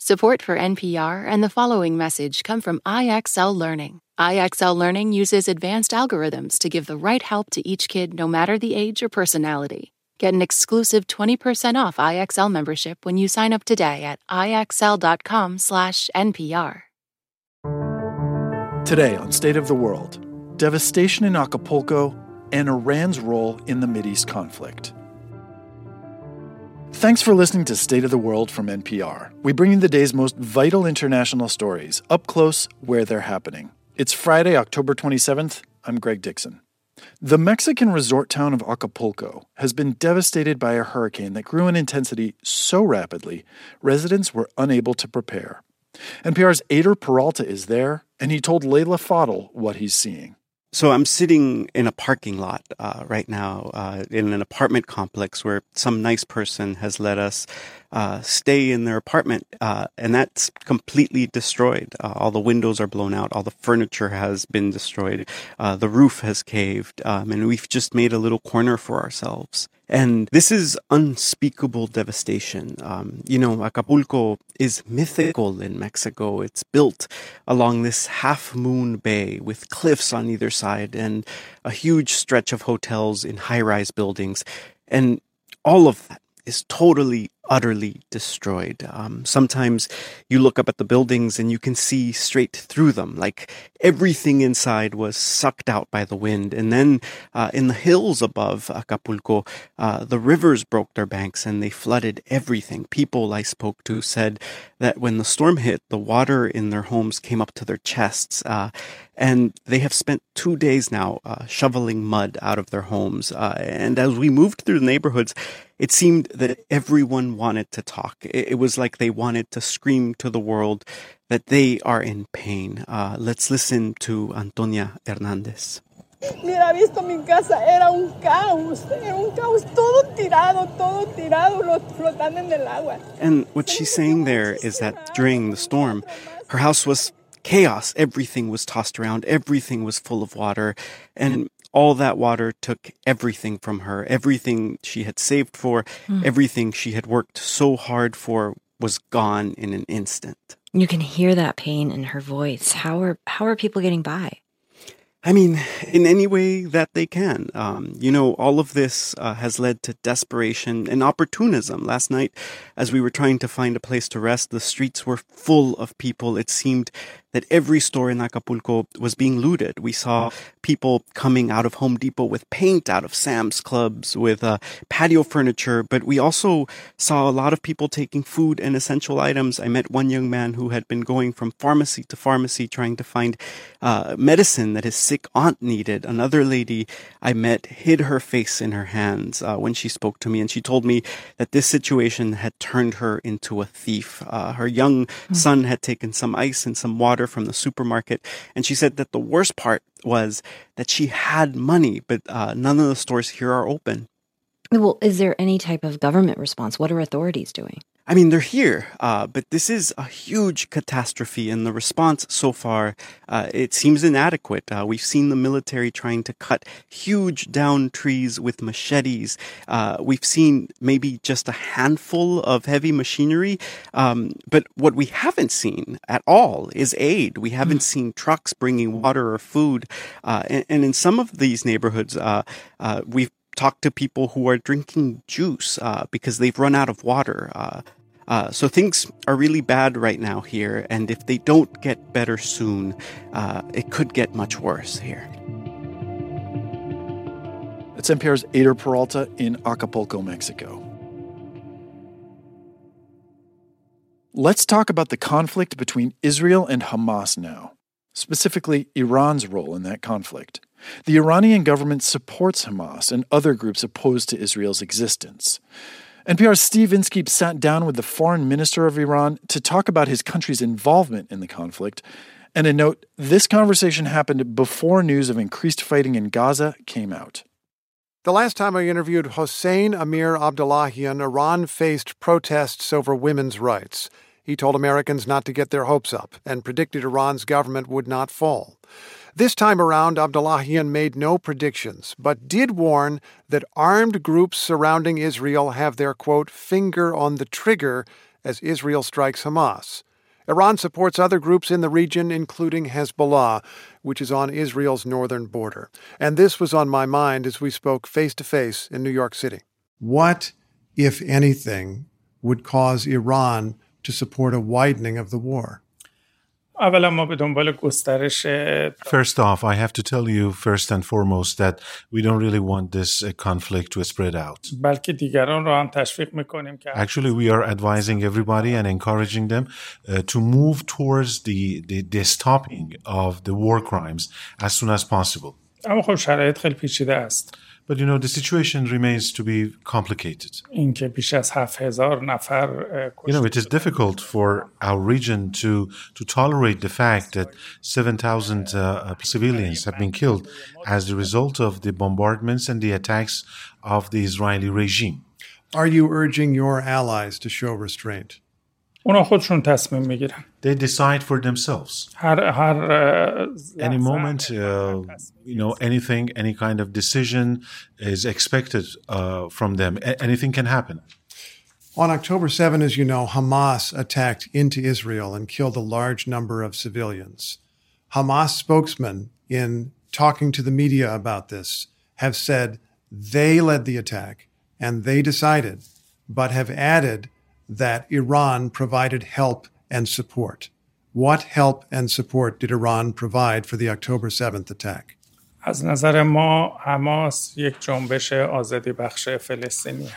Support for NPR and the following message come from IXL Learning. IXL Learning uses advanced algorithms to give the right help to each kid no matter the age or personality. Get an exclusive 20% off IXL membership when you sign up today at ixl.com/npr. Today on State of the World, devastation in Acapulco and Iran's role in the Mideast conflict. Thanks for listening to State of the World from NPR. We bring you the day's most vital international stories up close where they're happening. It's Friday, October 27th. I'm Greg Dixon. The Mexican resort town of Acapulco has been devastated by a hurricane that grew in intensity so rapidly, residents were unable to prepare. NPR's Eyder Peralta is there, and he told Leila Fadel what he's seeing. So I'm sitting in a parking lot uh, right now uh, in an apartment complex where some nice person has let us uh, stay in their apartment, uh, and that's completely destroyed. Uh, all the windows are blown out, all the furniture has been destroyed, uh, the roof has caved, um, and we've just made a little corner for ourselves. And this is unspeakable devastation. Um, you know, Acapulco is mythical in Mexico. It's built along this half moon bay with cliffs on either side and a huge stretch of hotels in high rise buildings. And all of that is totally, utterly destroyed. Um, sometimes you look up at the buildings and you can see straight through them, like everything inside was sucked out by the wind. And then uh, in the hills above Acapulco, uh, the rivers broke their banks and they flooded everything. People I spoke to said that when the storm hit, the water in their homes came up to their chests. Uh, and they have spent two days now uh, shoveling mud out of their homes. Uh, and as we moved through the neighborhoods, it seemed that everyone wanted to talk. It, it, was like they wanted to scream to the world that they are in pain. Uh, let's listen to Antonia Hernandez. Mira, visto mi casa, era un caos, era un caos, todo tirado, todo tirado, flotando en el agua. And what she's saying there is that during the storm, her house was chaos. Everything was tossed around, everything was full of water, and all that water took everything from her. Everything she had saved for, mm. everything she had worked so hard for was gone in an instant. You can hear that pain in her voice. How are how are people getting by? I mean, in any way that they can. Um, you know, all of this uh, has led to desperation and opportunism. Last night, as we were trying to find a place to rest, the streets were full of people. It seemed that every store in Acapulco was being looted. We saw people coming out of Home Depot with paint, out of Sam's Clubs, with uh, patio furniture, but we also saw a lot of people taking food and essential items. I met one young man who had been going from pharmacy to pharmacy trying to find uh, medicine that his sick aunt needed. Another lady I met hid her face in her hands uh, when she spoke to me, and she told me that this situation had turned her into a thief. Uh, her young mm-hmm. son had taken some ice and some water from the supermarket. And she said that the worst part was that she had money, but uh, none of the stores here are open. Well, is there any type of government response? What are authorities doing? I mean, they're here, uh, but this is a huge catastrophe, and the response so far uh, it seems inadequate. Uh, we've seen the military trying to cut huge down trees with machetes. Uh, we've seen maybe just a handful of heavy machinery, um, but what we haven't seen at all is aid. We haven't mm. seen trucks bringing water or food, uh, and, and, in some of these neighborhoods, uh, we've talked to people who are drinking juice because they've run out of water. Uh, so things are really bad right now here, and if they don't get better soon, uh, it could get much worse here. It's NPR's Eyder Peralta in Acapulco, Mexico. Let's talk about the conflict between Israel and Hamas now, specifically Iran's role in that conflict. The Iranian government supports Hamas and other groups opposed to Israel's existence. NPR's Steve Inskeep sat down with the foreign minister of Iran to talk about his country's involvement in the conflict. And a note this conversation happened before news of increased fighting in Gaza came out. The last time I interviewed Hossein Amir Abdullahian, Iran faced protests over women's rights. He told Americans not to get their hopes up and predicted Iran's government would not fall. This time around, Abdullahian made no predictions, but did warn that armed groups surrounding Israel have their, quote, finger on the trigger as Israel strikes Hamas. Iran supports other groups in the region, including Hezbollah, which is on Israel's northern border. And this was on my mind as we spoke face to face in New York City. What, if anything, would cause Iran to support a widening of the war? First off, I have to tell you first and foremost that we don't really want this uh, conflict to spread out. Actually, we are advising everybody and encouraging them uh, to move towards the, the, the stopping of the war crimes as soon as possible. But you know, the situation remains to be complicated. You know, it is difficult for our region to, to tolerate the fact that 7,000 uh, civilians have been killed as a result of the bombardments and the attacks of the Israeli regime. Are you urging your allies to show restraint? اونا خودشون تصمیم میگیرن they decide for themselves هر هر any moment uh, you know anything any kind of decision is expected uh, from them A- anything can happen on October 7, as you know, Hamas attacked into Israel and killed a large number of civilians. Hamas spokesmen, in talking to the media about this, have said they led the attack and they decided, but have added that Iran provided help and support. What help and support did Iran provide for the October 7th attack? از نظر ما حماس یک جنبش آزادی بخش فلسطینی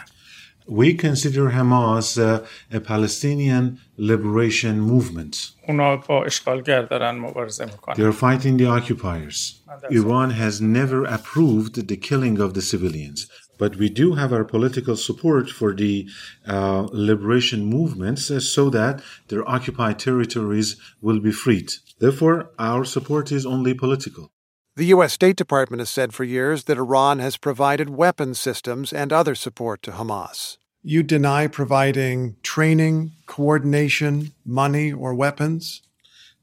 We consider Hamas uh, a Palestinian liberation movement. اونا با اشغالگر دارن مبارزه میکنن. They are fighting the occupiers. Iran has never approved the killing of the civilians. But we do have our political support for the uh, liberation movements uh, so that their occupied territories will be freed. Therefore, our support is only political. The U.S. State Department has said for years that Iran has provided weapons systems and other support to Hamas. You deny providing training, coordination, money, or weapons?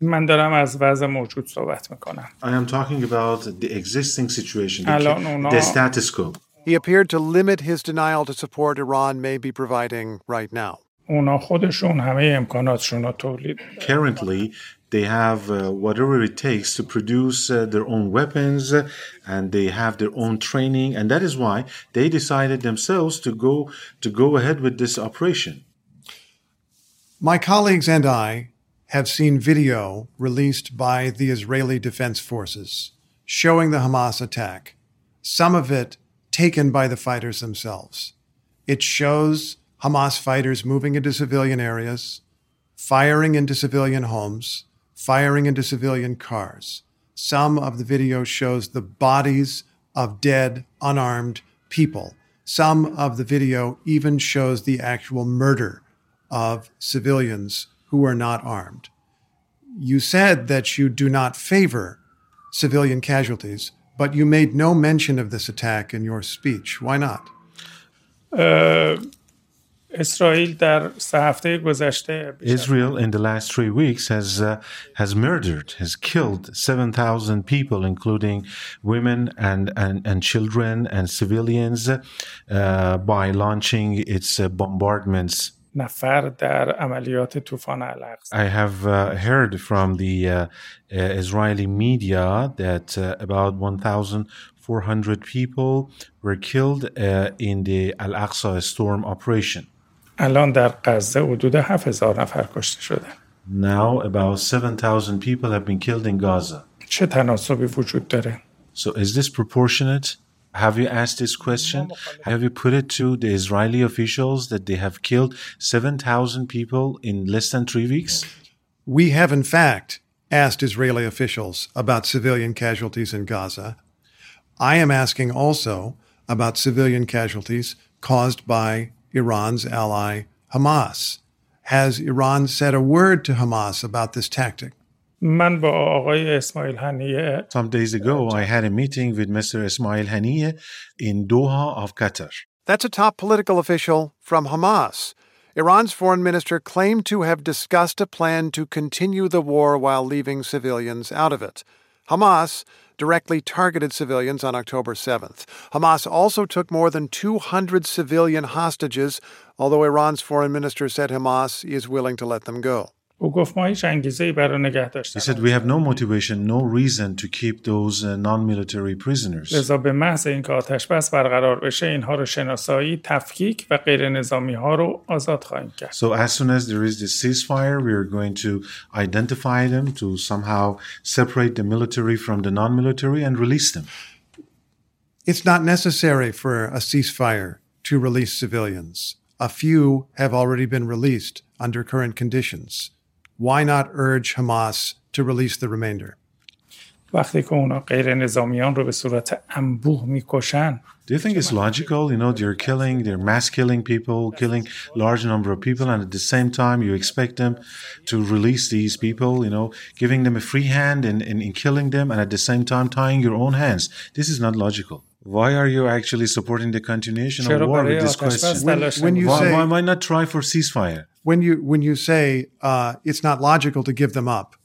من دارم از وضع موجود صحبت میکنم. I am talking about the existing situation, the, the status quo. He appeared to limit his denial to support Iran may be providing right now. Currently, they have uh, whatever it takes to produce uh, their own weapons uh, and they have their own training and that is why they decided themselves to go to go ahead with this operation. My colleagues and i have seen video released by the israeli defense forces showing the hamas attack. Some of it taken by the fighters themselves. It shows Hamas fighters moving into civilian areas, firing into civilian homes, firing into civilian cars. Some of the video shows the bodies of dead, unarmed people. Some of the video even shows the actual murder of civilians who are not armed. You said that you do not favor civilian casualties, but you made no mention of this attack in your speech. Why not? Israel in the last three weeks has uh, has murdered, has killed seven thousand people, including women and, and, and children and civilians, uh, by launching its uh, bombardments نفر در عملیات طوفان الاقصی I have uh, heard from the uh, uh, Israeli media that uh, about 1,400 people were killed uh, in the Al-Aqsa storm operation. الان در غزه حدود 7000 نفر کشته شدن. Now about 7,000 people have been killed in Gaza. چه تناسبی وجود داره؟ So is this proportionate? Have you asked this question? Have you put it to the Israeli officials that they have killed 7,000 people in less than three weeks? We have, in fact, asked Israeli officials about civilian casualties in Gaza. I am asking also about civilian casualties caused by Iran's ally, Hamas. Has Iran said a word to Hamas about this tactic? Some days ago, I had a meeting with Mr. Ismail Haniyeh in Doha of Qatar. That's a top political official from Hamas. Iran's foreign minister claimed to have discussed a plan to continue the war while leaving civilians out of it. Hamas directly targeted civilians on October 7th. Hamas also took more than 200 civilian hostages, although Iran's foreign minister said Hamas is willing to let them go. او گفت ما هیچ انگیزه برای نگه He said we have no motivation, no reason to keep those uh, non-military prisoners. لذا به محض اینکه آتش بس برقرار بشه اینها رو شناسایی تفکیک و غیر نظامی ها رو آزاد خواهیم کرد So as soon as there is this ceasefire, we are going to identify them to somehow separate the military from the non-military and release them. It's not necessary for a ceasefire to release civilians. A few have already been released under current conditions. Why not urge Hamas to release the remainder? وقتی که اونا غیر نظامیان رو به صورت انبوه میکشن Do you think it's logical? You know, they're killing, they're mass killing people, killing large number of people, and at the same time, you expect them to release these people, you know, giving them a free hand in, in, in killing them, and at the same time tying your own hands. This is not logical. why are you actually supporting the continuation of war with this question? When, when you why, say, why, why, not try for ceasefire? When you when you say uh, it's not logical to give them up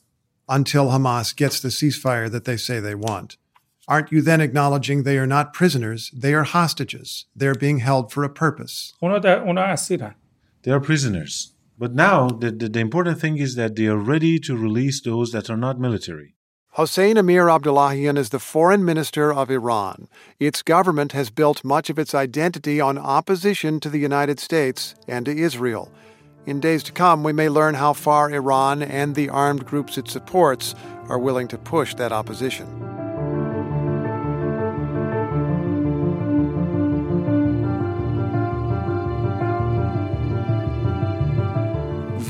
until Hamas gets the ceasefire that they say they want, aren't you then acknowledging they are not prisoners? They are hostages. They are being held for a purpose. They are prisoners. But now the, the, the important thing is that they are ready to release those that are not military. Hossein Amir Abdullahian is the foreign minister of Iran. Its government has built much of its identity on opposition to the United States and to Israel. In days to come, we may learn how far Iran and the armed groups it supports are willing to push that opposition.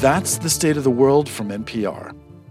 That's the state of the world from NPR.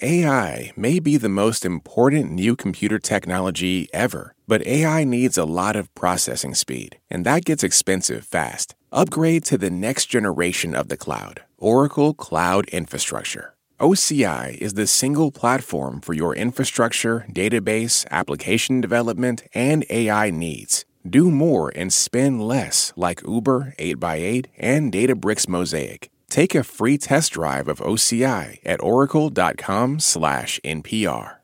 AI may be the most important new computer technology ever, but AI needs a lot of processing speed, and that gets expensive fast. Upgrade to the next generation of the cloud, Oracle Cloud Infrastructure. OCI is the single platform for your infrastructure, database, application development, and AI needs. Do more and spend less like Uber 8x8 and Databricks Mosaic. Take a free test drive of OCI at oracle.com/npr.